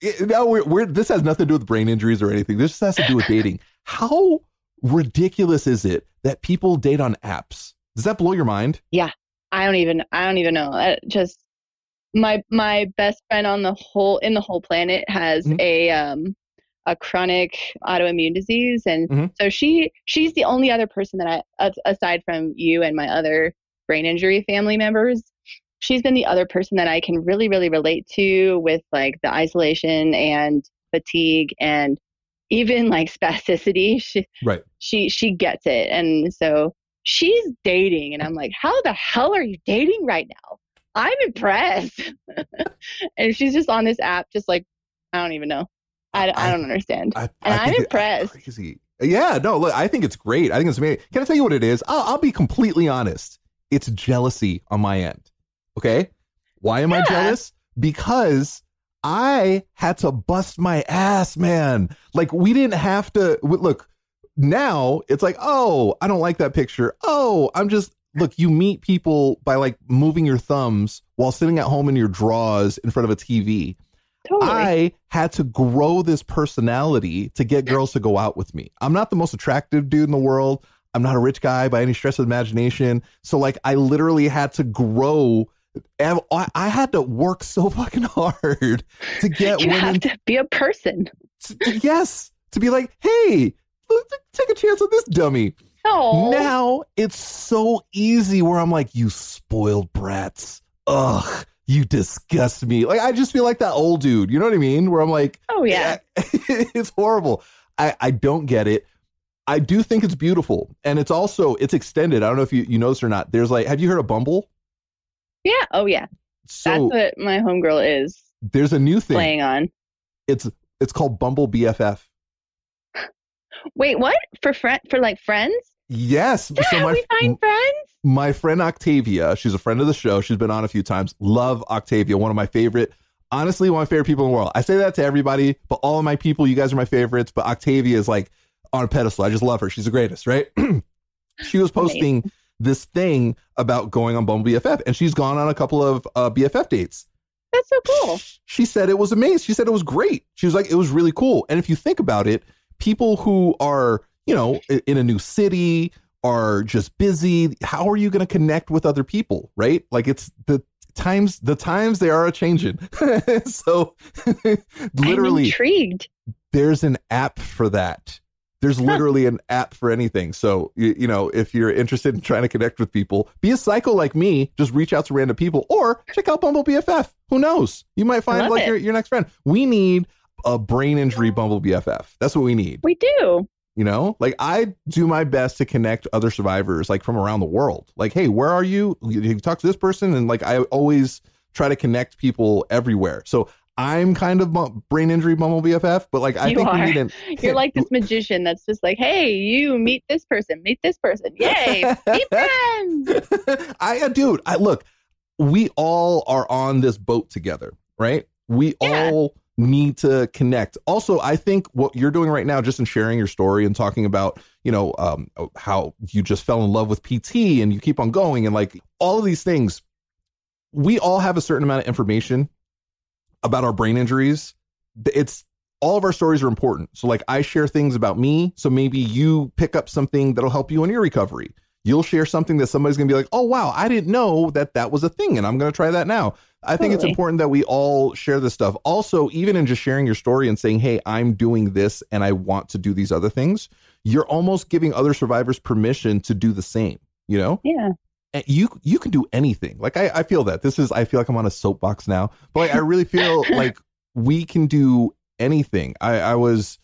It- now we're, we're this has nothing to do with brain injuries or anything. This just has to do with dating. <laughs> How ridiculous is it that people date on apps? Does that blow your mind? Yeah. I don't even I don't even know. Uh, just my my best friend on the whole in the whole planet has Mhm. a um a chronic autoimmune disease and Mhm. so she she's the only other person that I aside from you and my other brain injury family members she's been the other person that I can really really relate to with like the isolation and fatigue and even like <laughs> spasticity she Right. she she gets it and so she's dating and i'm like how the hell are you dating right now i'm impressed <laughs> and she's just on this app just like i don't even know I, I don't understand. I, and I I'm impressed. crazy. Yeah, no, look, I think it's great. I think it's amazing. Can I tell you what it is? I'll, I'll be completely honest. It's jealousy on my end. Okay. Why am I jealous? Because I had to bust my ass, man. Like we didn't have to look. Now it's like, oh, I don't like that picture. Oh, I'm just look. You meet people by like moving your thumbs while sitting at home in your drawers in front of a TV. Totally. I had to grow this personality to get girls to go out with me. I'm not the most attractive dude in the world. I'm not a rich guy by any stretch of imagination. So like I literally had to grow and I had to work so <laughs> fucking hard to get you women have to be a person. to, to- yes, to be like, "Hey, take a chance on this dummy." Oh, Now it's so easy where I'm like, you spoiled brats. Ugh, you disgust me. Like I just feel like that old dude. You know what I mean? Where I'm like, oh yeah. <laughs> it's horrible. I, I don't get it. I do think it's beautiful. And it's also it's extended. I don't know if you, you noticed or not. There's like, have you heard of Bumble? Yeah. Oh yeah. So That's what my homegirl is there's a new thing. playing on. It's it's called Bumble BFF. Wait, what? For friend for like friends? Yes. <laughs> So my we find friends? my friend Octavia, she's a friend of the show. She's been on a few times. Love Octavia, one of my favorite, honestly, one of my favorite people in the world. I say that to everybody, but all of my people, you guys are my favorites. But Octavia is like on a pedestal. I just love her. She's the greatest, right? <clears throat> she was posting this thing about going on Bumble BFF, and she's gone on a couple of uh, BFF dates. That's so cool. She said it was amazing. She said it was great. She was like, it was really cool. And if you think about it, people who are, you know, in a new city are just busy. How are you going to connect with other people? Right? Like it's the times, the times they are a changing. <laughs> so <laughs> I'm literally, intrigued. there's an app for that. There's literally an app for anything. So, you, you know, if you're interested in trying to connect with people, be a psycho like me, just reach out to random people or check out Bumble BFF. Who knows? You might find love like it. your, your next friend. We need a brain injury Bumble BFF. That's what we need. We do. You know, like I do my best to connect other survivors like from around the world. Like, hey, where are you? You, you talk to this person, and like I always try to connect people everywhere. So I'm kind of bu- brain injury Bumble BFF, but like I You think we are. need an <laughs> You're like this <laughs> magician that's just like, hey, you meet this person, meet this person. Yay, be <laughs> friends. I, uh, dude, I look, we all are on this boat together, right? We Yeah. all need to connect. Also, I think what you're doing right now, just in sharing your story and talking about, you know, um, how you just fell in love with PT and you keep on going and like all of these things, we all have a certain amount of information about our brain injuries. It's all of our stories are important. So like I share things about me, so maybe you pick up something that'll help you in your recovery. You'll share something that somebody's going to be like, "Oh wow, I didn't know that that was a thing and I'm going to try that now." I think it's important that we all share this stuff. Also, even in just sharing your story and saying, "Hey, I'm doing this and I want to do these other things," you're almost giving other survivors permission to do the same, you know? Yeah. and you you can do anything. Like I, I feel that this is I feel like I'm on a soapbox now, but like I really feel <laughs> like we can do anything. I, I was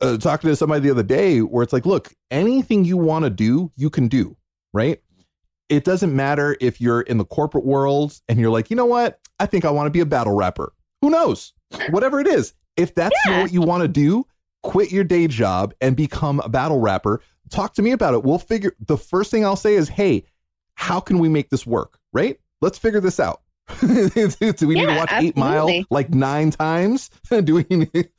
uh, talking to somebody the other day where it's like, look, anything you want to do, you can do, right? It doesn't matter if you're in the corporate world and you're like, you know what? I think I want to be a battle rapper. Who knows? Whatever it is, if that's Yeah. what you want to do, quit your day job and become a battle rapper. Talk to me about it. We'll figure. The first thing I'll say is, hey, how can we make this work? Right? Let's figure this out. <laughs> do we need to Yeah, watch Eight Mile like nine times? <laughs> do we need,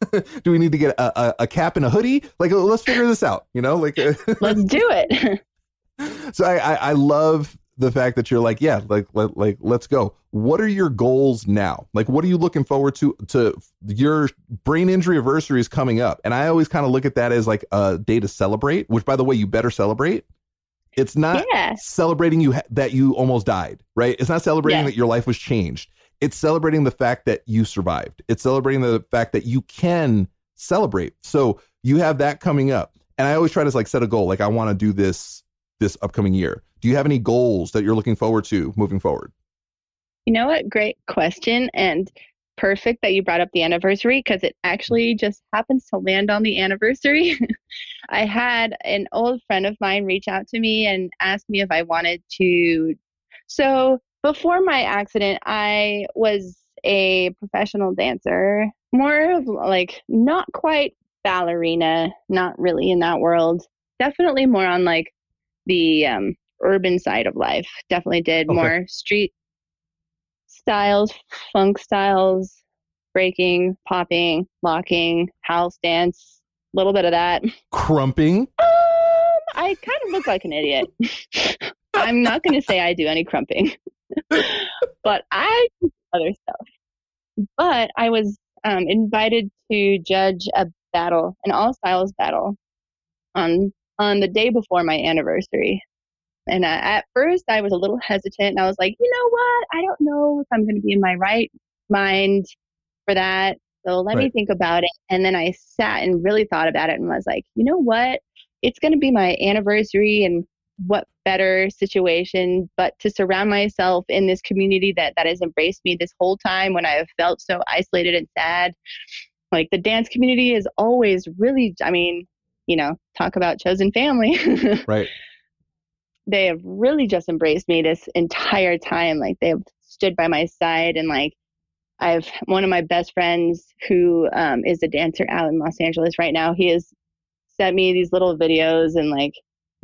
<laughs> do we need to get a, a, a cap and a hoodie? Like, let's figure this out. You know, like. <laughs> Let's do it. <laughs> so I, I I love the fact that you're like, yeah, like let, like let's go. What are your goals now? Like, what are you looking forward to? To your brain injury anniversary is coming up, and I always kind of look at that as like a day to celebrate. Which, by the way, you better celebrate. It's not Yeah. celebrating you ha- that you almost died, right? It's not celebrating Yes. that your life was changed. It's celebrating the fact that you survived. It's celebrating the fact that you can celebrate. So you have that coming up. And I always try to like set a goal. Like I want to do this this upcoming year. Do you have any goals that you're looking forward to moving forward? You know what? Great question. And perfect that you brought up the anniversary because it actually mm-hmm. just happens to land on the anniversary. <laughs> I had an old friend of mine reach out to me and ask me if I wanted to. So before my accident, I was a professional dancer more of like not quite ballerina, not really in that world. Definitely more on like the um, urban side of life. Definitely did Okay. more street styles, funk styles, breaking, popping, locking, house dance, a little bit of that. Krumping. Um, I kind of look like an idiot. <laughs> I'm not going to say I do any krumping, but I other stuff. But I was um, invited to judge a battle, an all styles battle, on on the day before my anniversary. And I, at first, I was a little hesitant, and I was like, you know what? I don't know if I'm going to be in my right mind for that. So let me think about it. And then I sat and really thought about it and was like, you know what? It's going to be my anniversary, and what better situation but to surround myself in this community that that has embraced me this whole time when I have felt so isolated and sad. Like the dance community is always really, I mean, you know, talk about chosen family. <laughs> Right. they have really just embraced me this entire time. Like they have stood by my side and like I've one of my best friends who um, is a dancer out in Los Angeles right now. He has sent me these little videos and like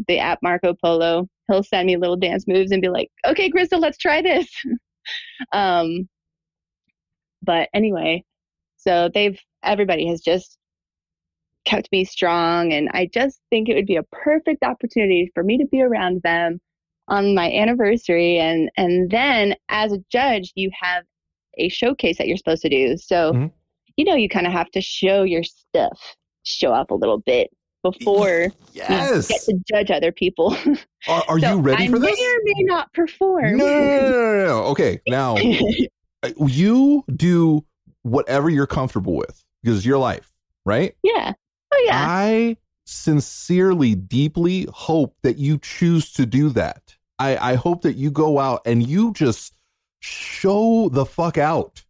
the app Marco Polo. He'll send me little dance moves and be like, "Okay, Crystal, let's try this." <laughs> um, but anyway, so they've everybody has just kept me strong, and I just think it would be a perfect opportunity for me to be around them on my anniversary, and and then as a judge, you have a showcase that you're supposed to do. So, Mhm. you know, you kind of have to show your stuff, show up a little bit before <laughs> you get to judge other people. <laughs> Are, are So you ready I for this? may or may not perform. no, no, no, no, no, no. Okay, <laughs> now uh, you do whatever you're comfortable with because it's your life, right? yeah. Oh yeah. I sincerely, deeply hope that you choose to do that. I, I hope that you go out and you just show the fuck out.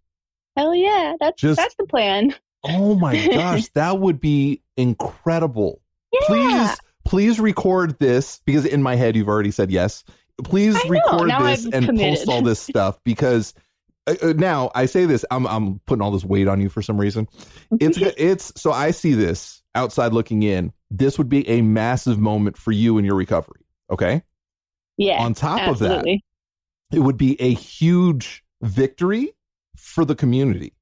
Hell yeah. That's Just- that's the plan. Oh my gosh, that would be incredible. Yeah. Please, please record this because in my head you've already said yes. Please record this I'm and committed. post all this <laughs> stuff because uh, uh, now I say this I'm I'm putting all this weight on you for some reason. It's <laughs> it's so I see this outside looking in. This would be a massive moment for you in your recovery. Okay. Yeah. On top absolutely. of that, it would be a huge victory for the community.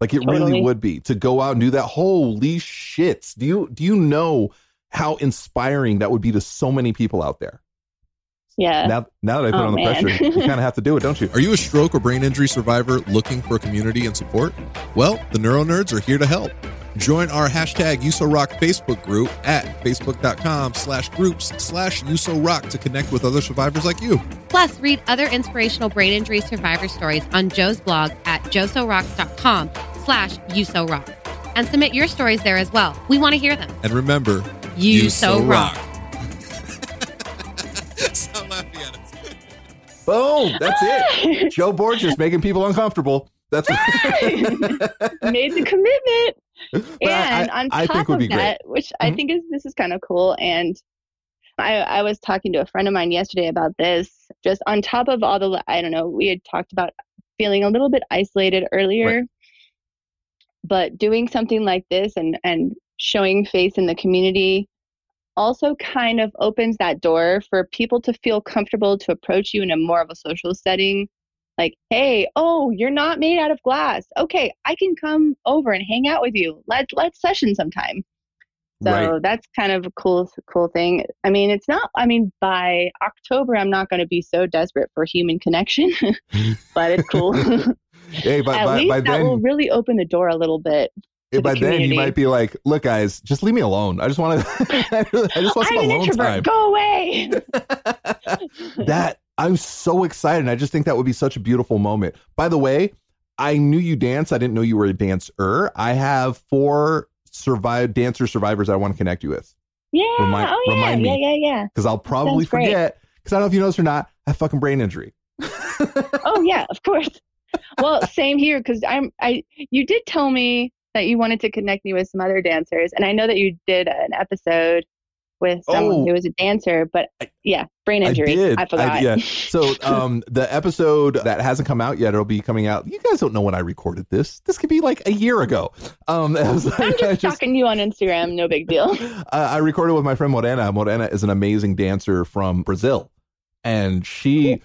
Like it really would be to go out and do that. Holy shits. Do you do you know how inspiring that would be to so many people out there? Yeah. Now now that I put Oh, on the man. pressure, you kind of have to do it, don't you? <laughs> Are you a stroke or brain injury survivor looking for community and support? Well, the Neuro Nerds are here to help. Join our hashtag YouSoRock Facebook group at facebook.com slash groups slash YouSoRock to connect with other survivors like you. Plus, read other inspirational brain injury survivor stories on Joe's blog at joesorocks.com slash uso-rock. And submit your stories there as well. We want to hear them. And remember, You so rock. Stop laughing at us. Boom. That's it. <laughs> Joe Borges making people uncomfortable. That's <laughs> Made the commitment. But and I- on I top think would of be great. that, which I Mhm. think is this is kind of cool, and I I was talking to a friend of mine yesterday about this. Just on top of all the I don't know, we had talked about feeling a little bit isolated earlier, but doing something like this and and showing face in the community also kind of opens that door for people to feel comfortable to approach you in a more of a social setting. Like hey oh you're not made out of glass. Okay i can come over and hang out with you. Let's let's session sometime. So Right. that's kind of a cool cool thing. I mean it's not i mean by october i'm not going to be so desperate for human connection <laughs> but it's cool. <laughs> Hey, but at by, least by that will really open the door a little bit to the by then you might be like, look, guys, just leave me alone. I just want <laughs> to I just want some i'm an alone introvert time. go away <laughs> <laughs> that I'm so excited. I just think that would be such a beautiful moment. By the way, I knew you dance. I didn't know you were a dancer. I have four survive dancer survivors I want to connect you with yeah Remind- oh yeah remind yeah me. yeah yeah because I'll probably forget. Because I don't know if you know this or not. I have fucking brain injury. oh yeah, of course. Well, same here because I'm I you did tell me that you wanted to connect me with some other dancers, and I know that you did an episode with someone Oh. who was a dancer, but yeah, brain injury. I, did. forgot. yeah. <laughs> So um, the episode that hasn't come out yet, it'll be coming out. You guys don't know when I recorded this. This could be like a year ago. Um, <laughs> I, was like- I'm I just, just- talking to you on Instagram. No big deal. <laughs> uh, I recorded with my friend Morena. Morena is an amazing dancer from Brazil, and she.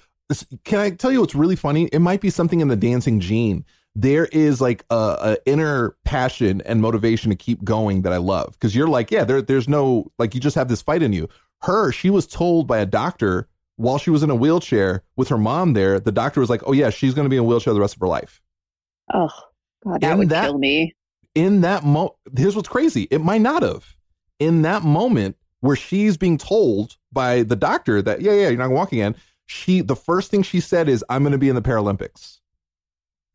Can I tell you what's really funny? It might be something in the dancing gene. There is like a, a inner passion and motivation to keep going that I love because you're like, yeah, there, there's no like you just have this fight in you. Her, she was told by a doctor while she was in a wheelchair with her mom there. The doctor was like, oh yeah, she's going to be in a wheelchair the rest of her life Oh God, that In would that- kill me. in that mo here's what's crazy it might not have in that moment where she's being told by the doctor that yeah yeah you're not gonna walk again she the first thing she said is i'm gonna be in the paralympics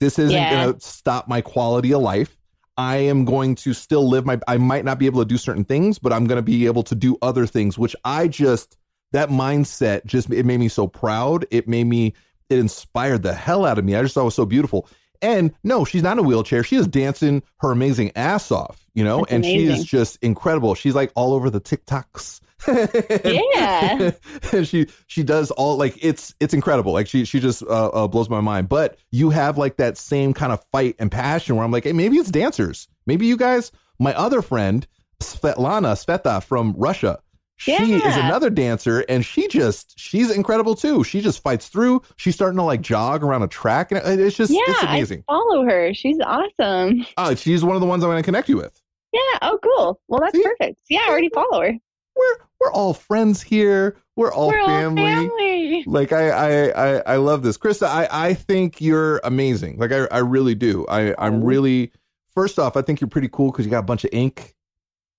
this isn't Yeah. gonna stop my quality of life i am going to still live my i might not be able to do certain things but i'm gonna be able to do other things which i just that mindset just it made me so proud it made me it inspired the hell out of me i just thought it was so beautiful and no, she's not in a wheelchair. She is dancing her amazing ass off, you know, That's and she is just incredible. She's like all over the TikToks. Yeah. <laughs> she she does all like it's it's incredible. Like she she just uh, uh, blows my mind. But you have like that same kind of fight and passion where I'm like, hey, maybe it's dancers. Maybe you guys. My other friend Svetlana Sveta from Russia. She is another dancer, and she just she's incredible too. She just fights through. She's starting to like jog around a track, and it's just yeah, it's I amazing. follow her. She's awesome. Oh, she's one of the ones I'm going to connect you with. Yeah. Oh, cool. Well, that's See? perfect. Yeah, I already follow her. We're we're all friends here. We're all We're family. all family. Like I, I I I love this, Christa. I I think you're amazing. Like I I really do. I I'm Oh. really. First off, I think you're pretty cool because you got a bunch of ink,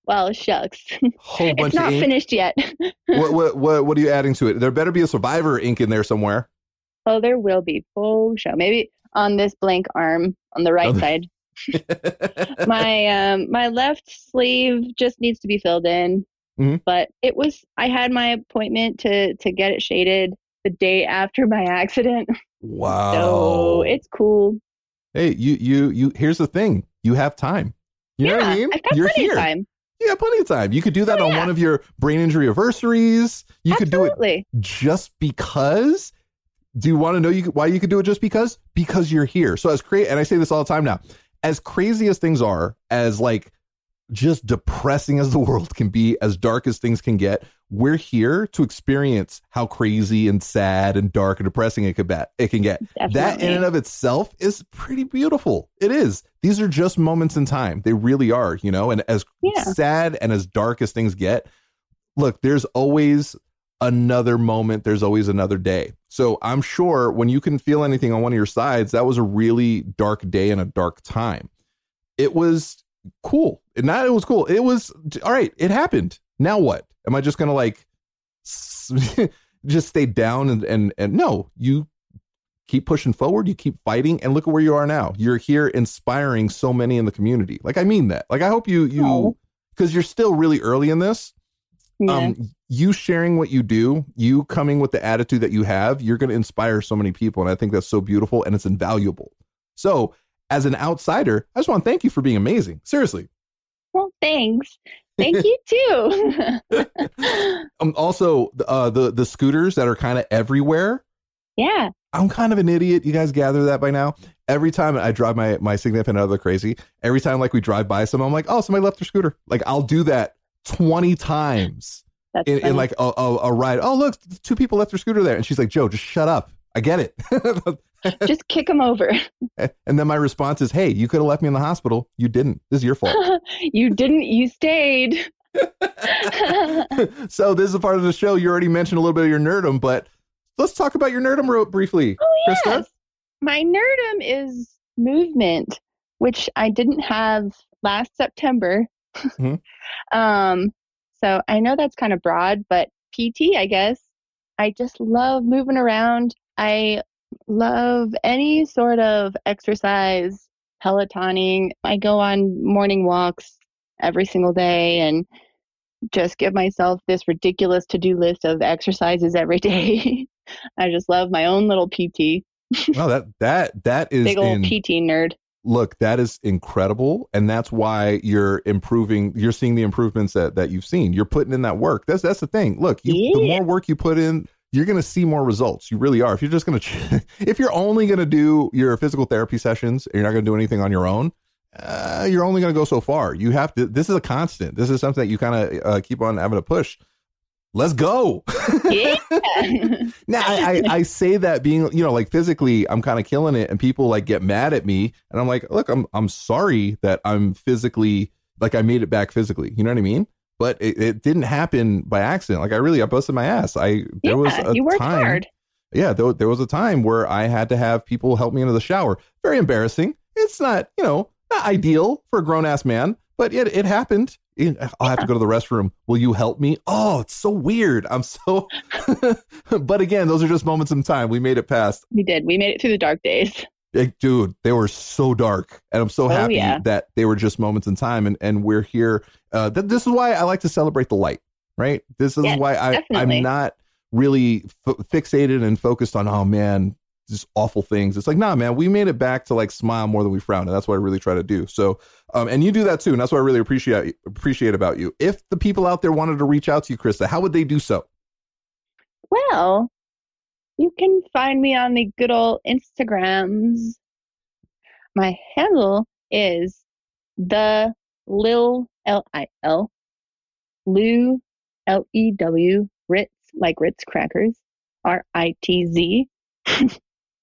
Well, shucks. whole bunch it's not finished yet. What, <laughs> what what what are you adding to it? There better be a survivor ink in there somewhere. oh, there will be. Oh, show. Maybe on this blank arm on the right Oh, side. <laughs> my um my left sleeve just needs to be filled in. Mhm. But it was I had my appointment to to get it shaded the day after my accident. wow. So it's cool. hey, you you you. Here's the thing. You have time. You know what I Yeah, mean? You're plenty here. of time. You have plenty of time. You could do that Oh, on yeah. one of your brain injury anniversaries. You could do it just because do you want to know you, why you could do it just because because you're here so as crazy and i say this all the time now as crazy as things are as like just depressing as the world can be as dark as things can get we're here to experience how crazy and sad and dark and depressing it could be it can get. That in and of itself is pretty beautiful. It is. These are just moments in time. They really are you know and as Yeah. sad and as dark as things get look there's always another moment. There's always another day. So i'm sure when you can feel anything on one of your sides that was a really dark day and a dark time. It was cool. And not it was cool. It was all right it happened. Now what? Am i just gonna like <laughs> just stay down and and and no you keep pushing forward you keep fighting and look at where you are now. You're here inspiring so many in the community. Like i mean that. Like i hope you you because you're still really early in this. Yeah. um you sharing what you do you coming with the attitude that you have you're going to inspire so many people and i think that's so beautiful and it's invaluable. So as an outsider i just want to thank you for being amazing seriously well, thanks. Thank you <laughs> too. <laughs> um also uh the the scooters that are kind of everywhere yeah. i'm kind of an idiot you guys gather that by now every time i drive my my significant other crazy every time like we drive by someone i'm like oh somebody left their scooter like i'll do that 20 times in, in like a, a, a ride. Oh, look, two people left their scooter there. And she's like, Joe, just shut up. I get it. <laughs> just kick them over. <laughs> and then my response is, hey, you could have left me in the hospital. You didn't. This is your fault. <laughs> you didn't. You stayed. <laughs> so this is a part of the show. You already mentioned a little bit of your nerdum, but let's talk about your nerdum real briefly. Oh Christa? My nerdum is movement, which I didn't have last September. Mhm. um, so I know that's kind of broad, but PT, I guess. I just love moving around. I love any sort of exercise, pelotoning. I go on morning walks every single day and just give myself this ridiculous to-do list of exercises every <laughs> day. I just love my own little PT. Wow, that that that <laughs> is Big old in, PT nerd. look, that is incredible, and that's why you're improving. You're seeing the improvements that that you've seen. You're putting in that work. That's that's the thing. Look, you, the more work you put in, you're going to see more results. You really are. If you're just going to, <laughs> if you're only going to do your physical therapy sessions, and you're not going to do anything on your own. Uh, you're only going to go so far. You have to. This is a constant. This is something that you kind of uh, keep on having to push. Let's go. <laughs> Yeah. Now I, I, I say that being you know like physically I'm kind of killing it and people like get mad at me and I'm like look I'm I'm sorry that I'm physically like I made it back physically you know what I mean but it, it didn't happen by accident like I really I busted my ass I there was a you worked time hard. yeah there, there was a time where I had to have people help me into the shower very embarrassing it's not you know not ideal for a grown ass man but it, it happened uh, I'll have to go to the restroom. Will you help me? Oh, it's so weird. I'm so, <laughs> but again, those are just moments in time. We made it past. We did. We made it through the dark days. Like, dude, they were so dark, and I'm so Oh, happy yeah. that they were just moments in time, and and we're here. Uh, th- this is why I like to celebrate the light, right? This is Yes, why I definitely. I'm not really f- fixated and focused on oh man, just awful things. It's like nah, man, we made it back to like smile more than we frown, and that's what I really try to do. So, um, and you do that too, and that's what I really appreciate appreciate about you. If the people out there wanted to reach out to you, Christa, how would they do so? Well, you can find me on the good old Instagrams. My handle is the Lil L I L Lou L E W Ritz like Ritz crackers R I T Z. <laughs> it's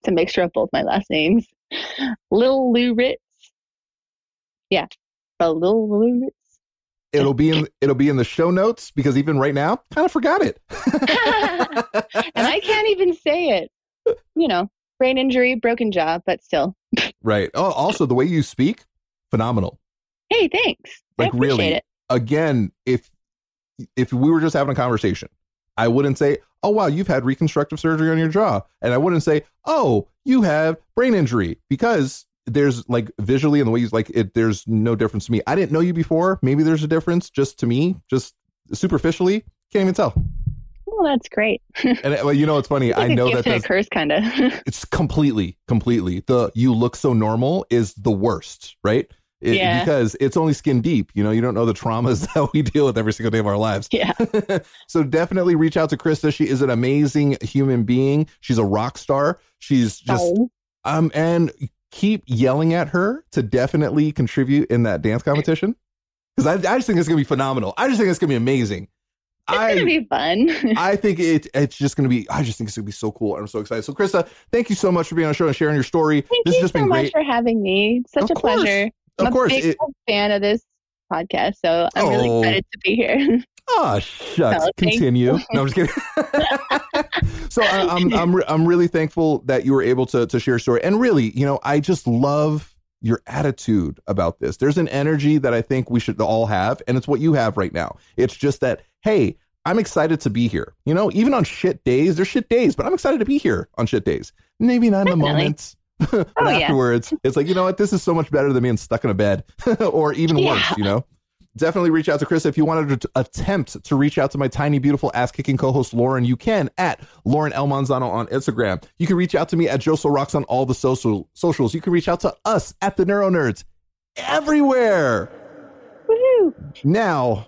a mixture of both my last names. Lil Lou Ritz. Yeah, the Lil Lou Ritz. It'll be in it'll be in the show notes because even right now, kind of forgot it. <laughs> and I can't even say it. You know, brain injury, broken jaw, but still. Right. Oh, also the way you speak, phenomenal. Hey, thanks. Like I appreciate really. it. Again, if if we were just having a conversation, I wouldn't say, "Oh wow, you've had reconstructive surgery on your jaw," and I wouldn't say, "Oh, you have brain injury," because there's like visually and the way you like it. There's no difference to me. I didn't know you before. Maybe there's a difference just to me, just superficially. Can't even tell. Well, that's great. And uh, well, you know, it's funny. I know that gift and a that's curse, kind of. <laughs> it's completely completely the you look so normal is the worst right It- Yeah. because it's only skin deep you know you don't know the traumas <laughs> that we deal with every single day of our lives yeah. <laughs> so definitely reach out to christa she is an amazing human being she's a rock star she's just Oh, um and keep yelling at her to definitely contribute in that dance competition because I, I just think it's gonna be phenomenal i just think it's gonna be amazing it's I, gonna be fun. <laughs> I think it, it's just going to be, I just think it's going to be so cool. I'm so excited. So, Christa, thank you so much for being on the show and sharing your story. Thank this you has just so been much great. for having me. Such Of a course. pleasure. Of I'm course. a big It- fan of this podcast, so I'm really Oh. excited to be here. <laughs> Oh, shucks. Continue. No, I'm just kidding. <laughs> so I, <laughs> I'm, I'm, I'm really thankful that you were able to, to share your story. And really, you know, I just love your attitude about this. There's an energy that I think we should all have, and it's what you have right now. It's just that, hey, I'm excited to be here. You know, even on shit days, there's shit days, but I'm excited to be here on shit days. Maybe not in the moments. <laughs> but Oh, yeah. afterwards, it's like, you know what? This is so much better than being stuck in a bed or even Yeah. worse, you know? Definitely reach out to Chris. If you wanted to attempt to reach out to my tiny, beautiful, ass kicking co host, Lauren, you can at Lauren El Manzano on Instagram. You can reach out to me at Joso Rocks on all the social socials. You can reach out to us at the Neuro Nerds everywhere. Woohoo! Now,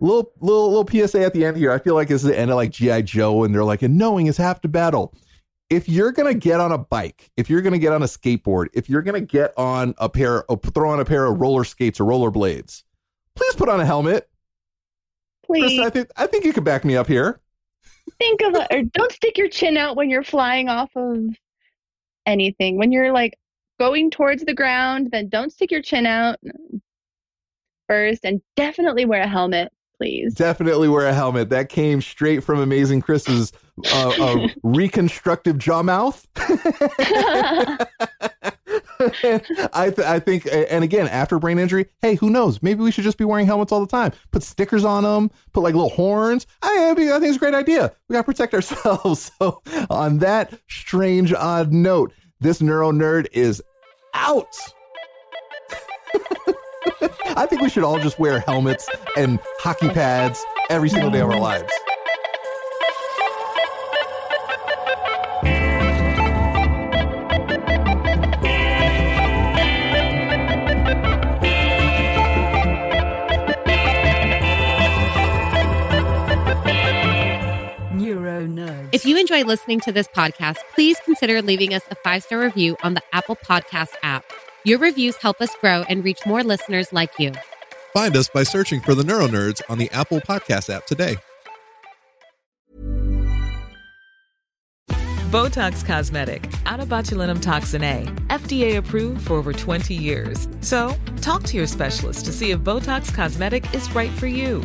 little little little PSA at the end here. I feel like this is the end of like GI Joe, and they're like, and knowing is half the battle. If you're gonna get on a bike, if you're gonna get on a skateboard, if you're gonna get on a pair, throw on a pair of roller skates or roller blades, please put on a helmet. Please Christa, I think I think you could back me up here. think of it, or don't stick your chin out when you're flying off of anything. When you're like going towards the ground, then don't stick your chin out first, and definitely wear a helmet, please. Definitely wear a helmet. That came straight from Amazing Chris's uh, uh, <laughs> reconstructive jaw mouth. <laughs> <laughs> <laughs> I th- I think, and again, after brain injury, hey, who knows? Maybe we should just be wearing helmets all the time. Put stickers on them. Put like little horns. I, I think it's a great idea. We gotta protect ourselves. <laughs> So, on that strange, odd note, this neuro nerd is out. <laughs> I think we should all just wear helmets and hockey pads every single day of our lives. If you enjoy listening to this podcast, please consider leaving us a five star review on the Apple Podcast app. Your reviews help us grow and reach more listeners like you. Find us by searching for the Neuro Nerds on the Apple Podcast app today. Botox Cosmetic, onabotulinumtoxinA, FDA approved for over 20 years. So, talk to your specialist to see if Botox Cosmetic is right for you.